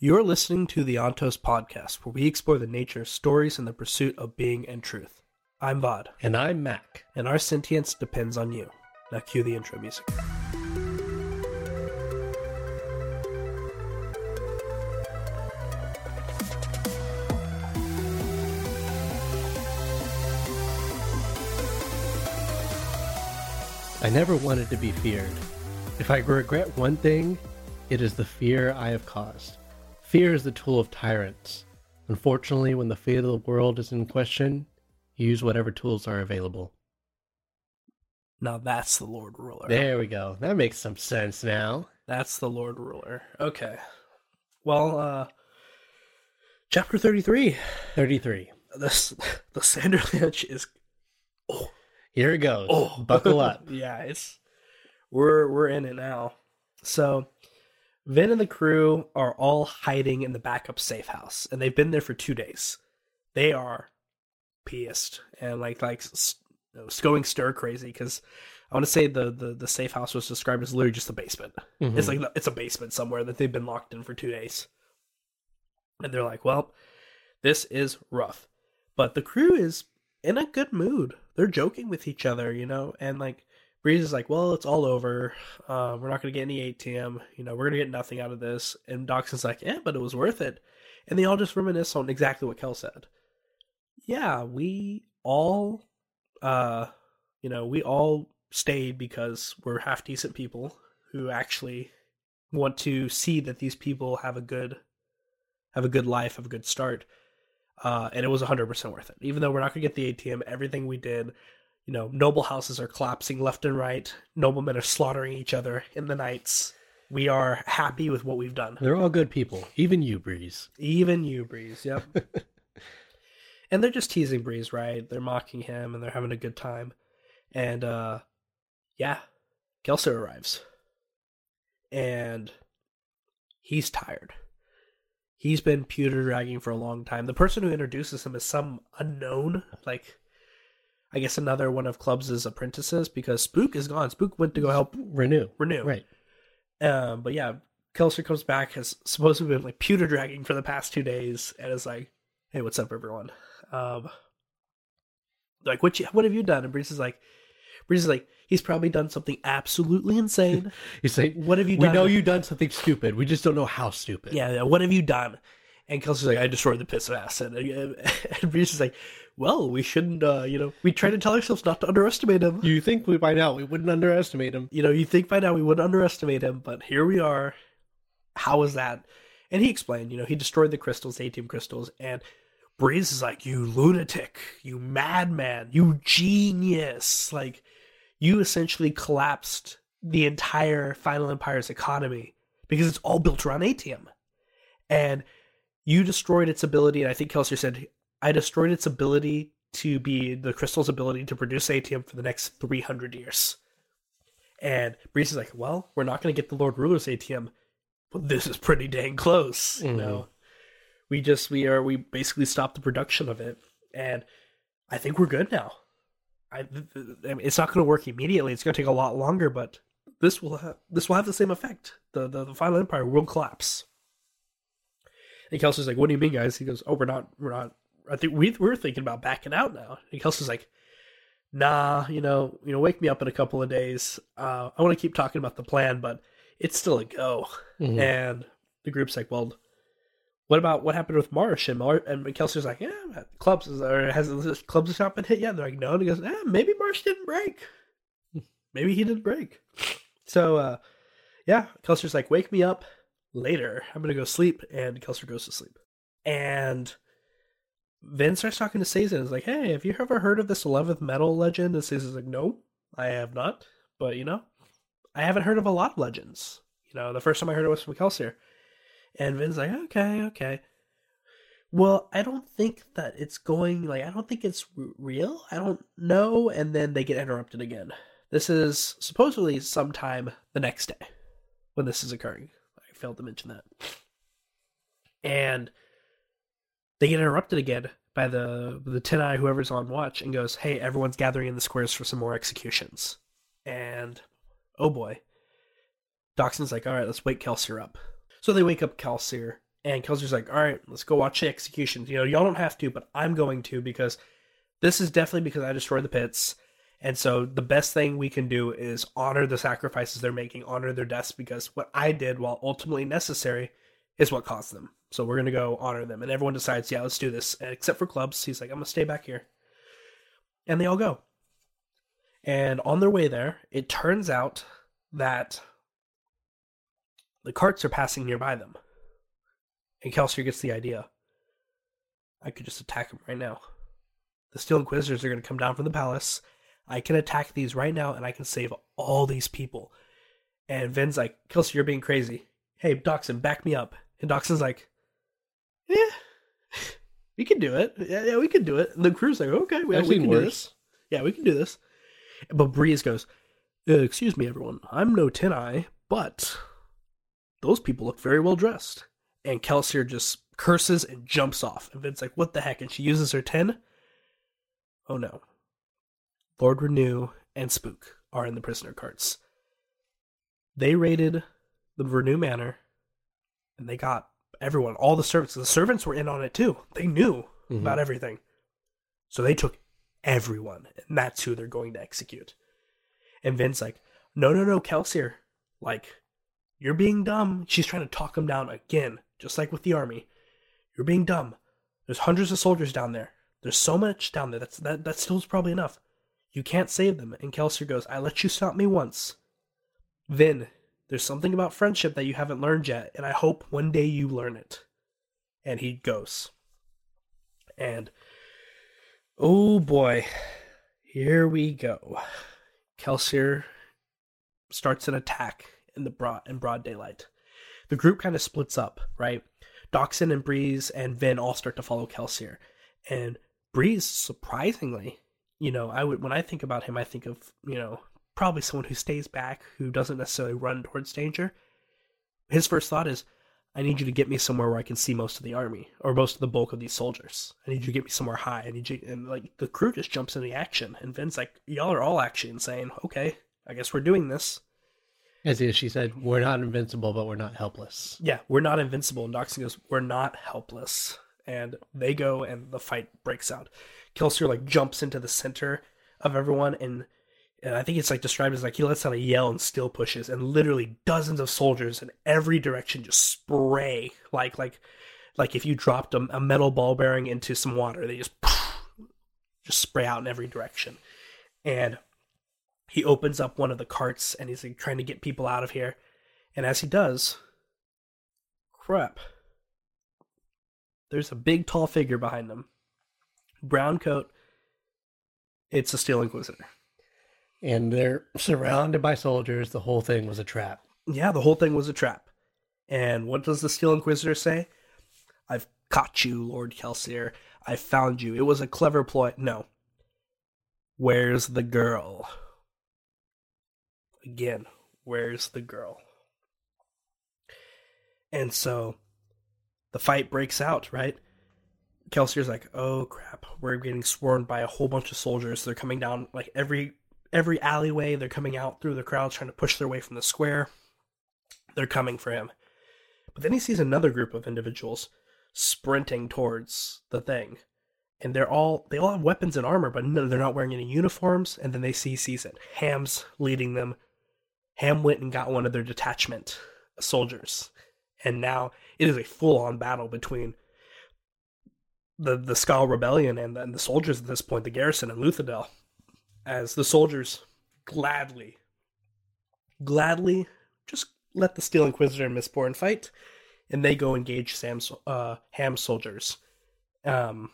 You're listening to the Ontos podcast, where we explore the nature of stories and the pursuit of being and truth. I'm Vaud, And I'm Maq. and our sentience depends on you. Now cue the intro music. I never wanted to be feared. If I regret one thing, it is the fear I have caused. Fear is the tool of tyrants. Unfortunately, when the fate of the world is in question, use whatever tools are available. Now that's the Lord Ruler. There we go. That makes some sense now. That's the Lord Ruler. Okay. Well, uh, chapter 33. 33. This, the Sanderlanche is Oh. Here it goes. Oh, Buckle up. yeah, it's we're we're in it now. So Vin and the crew are all hiding in the backup safe house, and they've been there for two days. They are pissed and like like you know, going stir crazy because I want to say the, the the safe house was described as literally just a basement. Mhm. It's like it's a basement somewhere that they've been locked in for two days, and they're like, "Well, this is rough," but the crew is in a good mood. They're joking with each other, you know, and like Breeze is like, "Well, it's all over. Uh, we're not gonna get any atium. You know, we're gonna get nothing out of this." And Dockson's like, "Yeah, but it was worth it." And they all just reminisce on exactly what Kel said. Yeah, we all, uh, you know, we all stayed because we're half decent people who actually want to see that these people have a good have a good life, have a good start. Uh, and it was 100% worth it. Even though we're not going to get the atium, everything we did, you know, noble houses are collapsing left and right. Noblemen are slaughtering each other in the nights. We are happy with what we've done. They're all good people. Even you, Breeze. Even you, Breeze. Yep. and they're just teasing Breeze, right? They're mocking him and they're having a good time. And uh yeah, Kelsier arrives. And he's tired. He's been pewter dragging for a long time. The person who introduces him is some unknown, like I guess another one of Clubs' apprentices because Spook is gone. Spook went to go help Renoux. Renoux. Right. Um, but yeah, Kelsier comes back, has supposedly been like pewter dragging for the past two days, and is like, "Hey, what's up, everyone?" Um, like, what you, what have you done? And Breeze is like, Breeze is like, he's probably done something absolutely insane. He's saying, what have you We done? We know you've done something stupid. We just don't know how stupid. Yeah, yeah, what have you done? And Kelsier's like, I destroyed the Pits of Hathsin. And, and Breeze is like, well, we shouldn't, uh, you know, we try to tell ourselves not to underestimate him. You think we by now we wouldn't underestimate him? you know, you think by now we wouldn't underestimate him, but here we are. How was that? And he explained, you know, he destroyed the crystals, atium crystals, and Breeze is like, you lunatic, you madman, you genius. Like, you essentially collapsed the entire Final Empire's economy because it's all built around atium. And you destroyed its ability, and I think Kelsier said, I destroyed its ability to be the crystal's ability to produce atium for the next 300 years. And Breeze is like, well, we're not going to get the Lord Ruler's atium, but this is pretty dang close. You Mhm. know, we just we are we basically stopped the production of it, and I think we're good now. I, th- th- I mean, it's not going to work immediately. It's going to take a lot longer, but this will have this will have the same effect. The the, the final empire will collapse. And Kelsier's like, "What do you mean, guys?" He goes, "Oh, we're not, we're not. I think we we're thinking about backing out now." And Kelsier's like, "Nah, you know, you know, wake me up in a couple of days. Uh, I want to keep talking about the plan, but it's still a go." Mhm. And the group's like, "Well, what about what happened with Marsh?" And Mar- and Kelsier's like, "Yeah, clubs is or has this clubs not been hit yet?" And they're like, "No." And he goes, "Eh, maybe Marsh didn't break. maybe he didn't break." So, uh, yeah, Kelsier's like, "Wake me up later. I'm gonna go sleep." And Kelsier goes to sleep. And Vin starts talking to Sazed. He's like, "Hey, have you ever heard of this eleventh metal legend?" And Sazed's like, "No, I have not. But you know, I haven't heard of a lot of legends. You know, the first time I heard it was from Kelsier." And Vin's like, "Okay, okay." Well, I don't think that it's going like I don't think it's real. I don't know. And then they get interrupted again. This is supposedly sometime the next day when this is occurring. I failed to mention that. And they get interrupted again by the the Tin Eye whoever's on watch and goes, "Hey, everyone's gathering in the squares for some more executions." And oh boy, Dockson's like, "All right, let's wake Kelsier up." So they wake up Kelsier And Kelsier's like, all right, let's go watch the executions. You know, y'all don't have to, but I'm going to because this is definitely because I destroyed the pits. And so the best thing we can do is honor the sacrifices they're making, honor their deaths, because what I did, while ultimately necessary, is what caused them. So we're gonna go honor them. And everyone decides, yeah, let's do this. Except for Clubs, he's like, I'm gonna stay back here. And they all go. And on their way there, it turns out that the carts are passing nearby them. And Kelsier gets the idea. I could just attack them right now. The Steel Inquisitors are going to come down from the palace. I can attack these right now and I can save all these people. And Vin's like, Kelsier, you're being crazy. Hey, Dockson, back me up. And Dockson's like, yeah, we can do it. Yeah, yeah, we can do it. And the crew's like, okay, we, we can do this. Yeah, we can do this. But Breeze goes, uh, excuse me, everyone. I'm no Tin Eye, but those people look very well dressed. And Kelsier just curses and jumps off. And Vin's like, what the heck? And she uses her 10. Oh no. Lord Renoux and Spook are in the prisoner carts. They raided the Renoux Manor and they got everyone, all the servants. The servants were in on it too. They knew Mhm. about everything. So they took everyone, and that's who they're going to execute. And Vin's like, no, no, no, Kelsier. Like, you're being dumb. She's trying to talk him down again, just like with the army. You're being dumb. There's hundreds of soldiers down there. There's so much down there. That's that that still's probably enough. You can't save them. And Kelsier goes, I let you stop me once. Vin, there's something about friendship that you haven't learned yet, and I hope one day you learn it. And he goes. And oh boy, here we go. Kelsier starts an attack in the broad in broad daylight. The group kind of splits up, right? Dockson and Breeze and Vin all start to follow Kelsier. And Breeze, surprisingly, you know, I would when I think about him, I think of, you know, probably someone who stays back, who doesn't necessarily run towards danger. His first thought is, I need you to get me somewhere where I can see most of the army or most of the bulk of these soldiers. I need you to get me somewhere high. I need you, and like the crew just jumps into action, and Vin's like, "Y'all are all actually saying, okay, I guess we're doing this." As she said, "We're not invincible, but we're not helpless." Yeah, we're not invincible. And Dockson goes, "We're not helpless." And they go, and the fight breaks out. Kelsier like jumps into the center of everyone, and and I think it's like described as like he lets out a yell and still pushes, and literally dozens of soldiers in every direction just spray like like like if you dropped a, a metal ball bearing into some water, they just just spray out in every direction. And he opens up one of the carts and he's like trying to get people out of here. And as he does, crap. There's a big tall figure behind them. Brown coat. It's a Steel Inquisitor. And they're surrounded by soldiers. The whole thing was a trap. Yeah, the whole thing was a trap. And what does the Steel Inquisitor say? I've caught you, Lord Kelsier. I found you. It was a clever ploy. No. Where's the girl? Again, where's the girl? And so the fight breaks out, right? Kelsier's like, "Oh crap, we're getting swarmed by a whole bunch of soldiers. They're coming down like every every alleyway. They're coming out through the crowd, trying to push their way from the square. They're coming for him." But then he sees another group of individuals sprinting towards the thing, and they're all they all have weapons and armor, but no, they're not wearing any uniforms. And then they see sees. Ham's leading them. Ham went and got one of their detachment soldiers, and now it is a full on battle between the the Skaa Rebellion and, and the soldiers at this point, the garrison in Luthadel, as the soldiers gladly, gladly just let the Steel Inquisitor and Mistborn fight, and they go engage Sam's uh, Ham's soldiers. Um,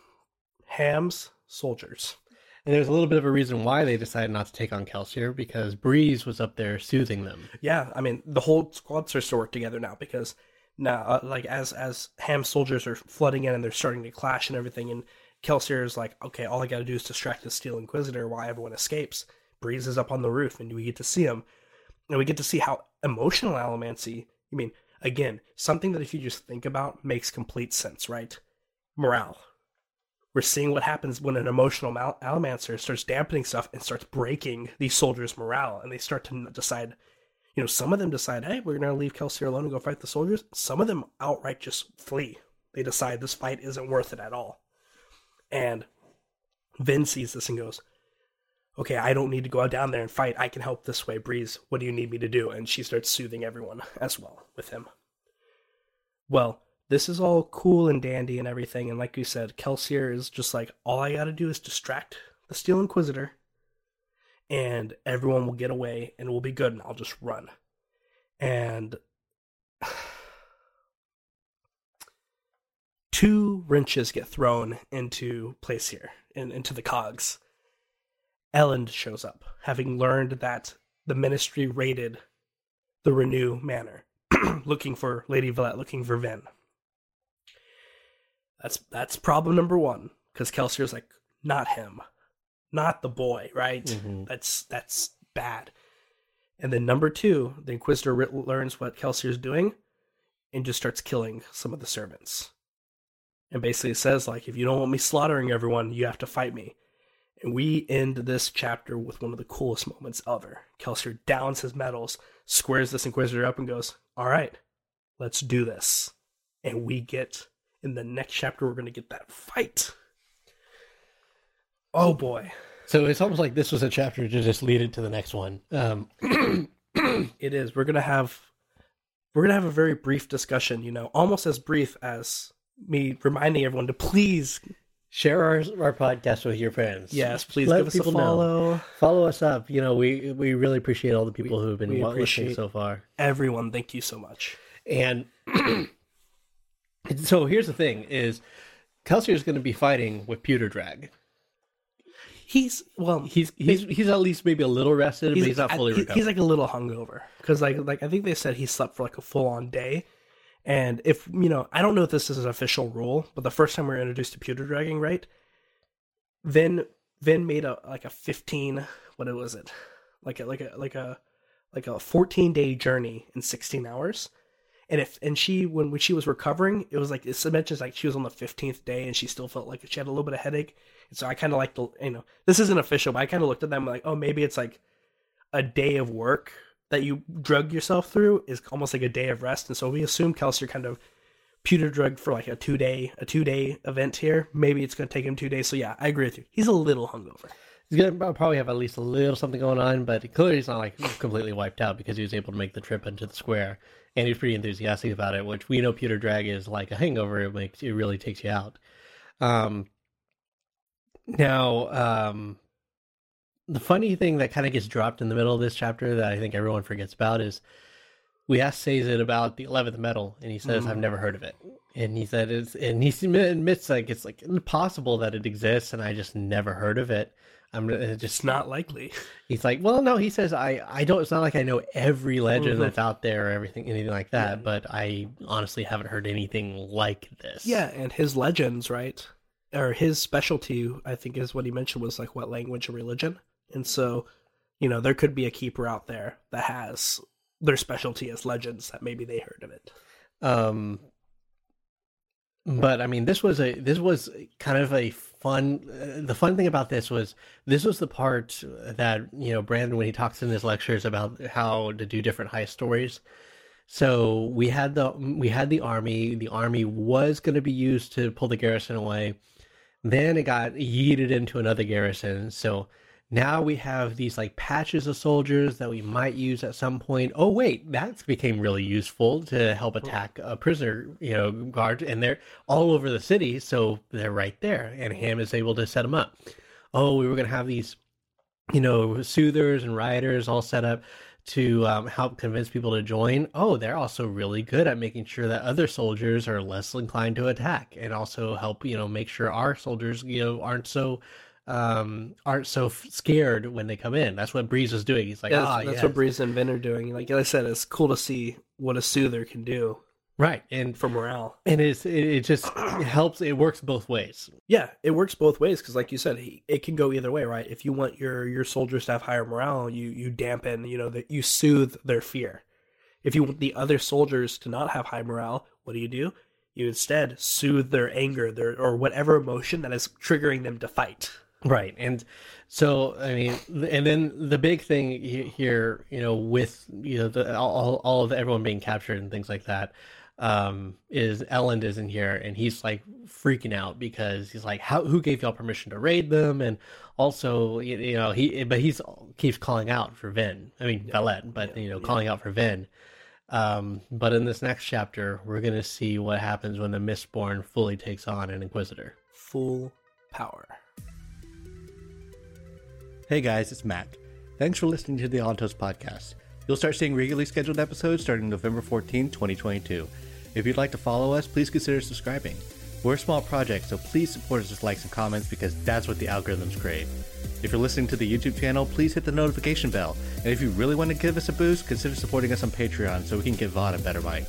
Ham's soldiers. And there's a little bit of a reason why they decided not to take on Kelsier because Breeze was up there soothing them. Yeah, I mean the whole squad starts to work together now because now, uh, like as as Ham soldiers are flooding in and they're starting to clash and everything, and Kelsier is like, okay, all I got to do is distract the Steel Inquisitor while everyone escapes. Breeze is up on the roof, and we get to see him, and we get to see how emotional Allomancy. I mean, again, something that if you just think about makes complete sense, right? Morale. We're seeing what happens when an emotional mal- Allomancer starts dampening stuff and starts breaking these soldiers' morale, and they start to decide, You know, some of them decide, hey, we're to leave Kelsier alone and go fight the soldiers. Some of them outright just flee. They decide this fight isn't worth it at all. And Vin sees this and goes, okay, I don't need to go out down there and fight. I can help this way. Breeze, what do you need me to do? And she starts soothing everyone as well with him. Well, this is all cool and dandy and everything. And like you said, Kelsier is just like, all I got to do is distract the Steel Inquisitor and everyone will get away and we'll be good and I'll just run. And two wrenches get thrown into place here, in, into the cogs. Elend shows up, having learned that the ministry raided the Renoux Manor, looking for Lady Valette, looking for Vin. That's that's problem number one, because Kelsier's like, not him not the boy, right? Mm-hmm. That's that's bad. And then number two, the Inquisitor learns what Kelsier's doing, and just starts killing some of the servants. And basically it says like, if you don't want me slaughtering everyone, you have to fight me. And we end this chapter with one of the coolest moments ever. Kelsier downs his metals, squares this Inquisitor up, and goes, "All right, let's do this." And we get in the next chapter, we're going to get that fight. Oh boy. So it's almost like this was a chapter to just lead into the next one. Um, it is. We're gonna have we're gonna have a very brief discussion. You know, almost as brief as me reminding everyone to please share our our podcast with your friends. Yes, please Let give us a follow. Know. Follow us up. You know, we we really appreciate all the people who have been listening so far. Everyone, thank you so much. And so here's the thing: is Kelsier is going to be fighting with Pewter Drag. He's well, he's he's he's at least maybe a little rested, but he's not fully recovered. He's like a little hungover because like like I think they said he slept for like a full on day. And if you know, I don't know if this is an official rule, but the first time we were introduced to pewter dragging, right? Then Vin made a like a fifteen. What was it? Like a like a like a like a fourteen day journey in sixteen hours and if and she when, when she was recovering it was like it mentions like she was on the 15th day and she still felt like she had a little bit of headache and so i kind of like the you know this isn't official but i kind of looked at them like oh maybe it's like a day of work that you drug yourself through is almost like a day of rest. And so we assume kelsier kind of pewter drugged for like a two day a two day event here. Maybe it's going to take him two days. So yeah i agree with you. He's a little hungover. He's gonna probably have at least a little something going on, but clearly he's not like completely wiped out because he was able to make the trip into the square. And he's pretty enthusiastic about it, which we know Pewter Drag is like a hangover. It makes it really takes you out. Um, now, um, the funny thing that kind of gets dropped in the middle of this chapter that I think everyone forgets about is we asked Sazed about the eleventh metal, and he says, mm. "I've never heard of it." And he said, "It's," and he admits like it's like impossible that it exists, and I just never heard of it. I'm just not likely. He's like, well, no. He says, I, I don't. It's not like I know every legend mm-hmm. that's out there or everything, anything like that. Yeah. But I honestly haven't heard anything like this. Yeah, and his legends, right, or his specialty, I think, is what he mentioned was like what language and religion. And so, you know, there could be a keeper out there that has their specialty as legends that maybe they heard of it. Um, but I mean, this was a this was kind of a fun. Uh, the fun thing about this was this was the part that you know Brandon when he talks in his lectures about how to do different heist stories. So we had the we had the army. The army was going to be used to pull the garrison away. Then it got yeeted into another garrison. So now we have these like patches of soldiers that we might use at some point. Oh wait, that became really useful to help attack a prisoner, you know, guard, and they're all over the city, so they're right there, and Ham is able to set them up. Oh, we were gonna have these, you know, soothers and rioters all set up to um, help convince people to join. Oh, they're also really good at making sure that other soldiers are less inclined to attack, and also help you know make sure our soldiers you know aren't so um, aren't so f- scared when they come in. That's what Breeze was doing. He's like, yeah, ah, that's, yes. what Breeze and Vin are doing. Like I said, it's cool to see what a soother can do. Right, and for morale, and it's it, it just it helps. It works both ways. Yeah, it works both ways because, like you said, it can go either way. Right, if you want your your soldiers to have higher morale, you you dampen, you know, that you soothe their fear. If you want the other soldiers to not have high morale, what do you do? You instead soothe their anger, their or whatever emotion that is triggering them to fight. Right. And so, I mean, and then the big thing here, you know, with, you know, the, all, all of everyone being captured and things like that, um, is Elend is in here and he's like freaking out because he's like, how, who gave y'all permission to raid them? And also, you, you know, he, but he's keeps calling out for Vin. I mean, yeah. Valette, but, yeah. you know, calling out for Vin. Um, but in this next chapter, we're going to see what happens when the Mistborn fully takes on an Inquisitor. Full power. Hey guys, it's Matt. Thanks for listening to the Altos podcast. You'll start seeing regularly scheduled episodes starting November 14, 2022. If you'd like to follow us, please consider subscribing. We're a small project, so please support us with likes and comments because that's what the algorithms crave. If you're listening to the YouTube channel, please hit the notification bell. And if you really want to give us a boost, consider supporting us on Patreon so we can give Vaughn a better mic.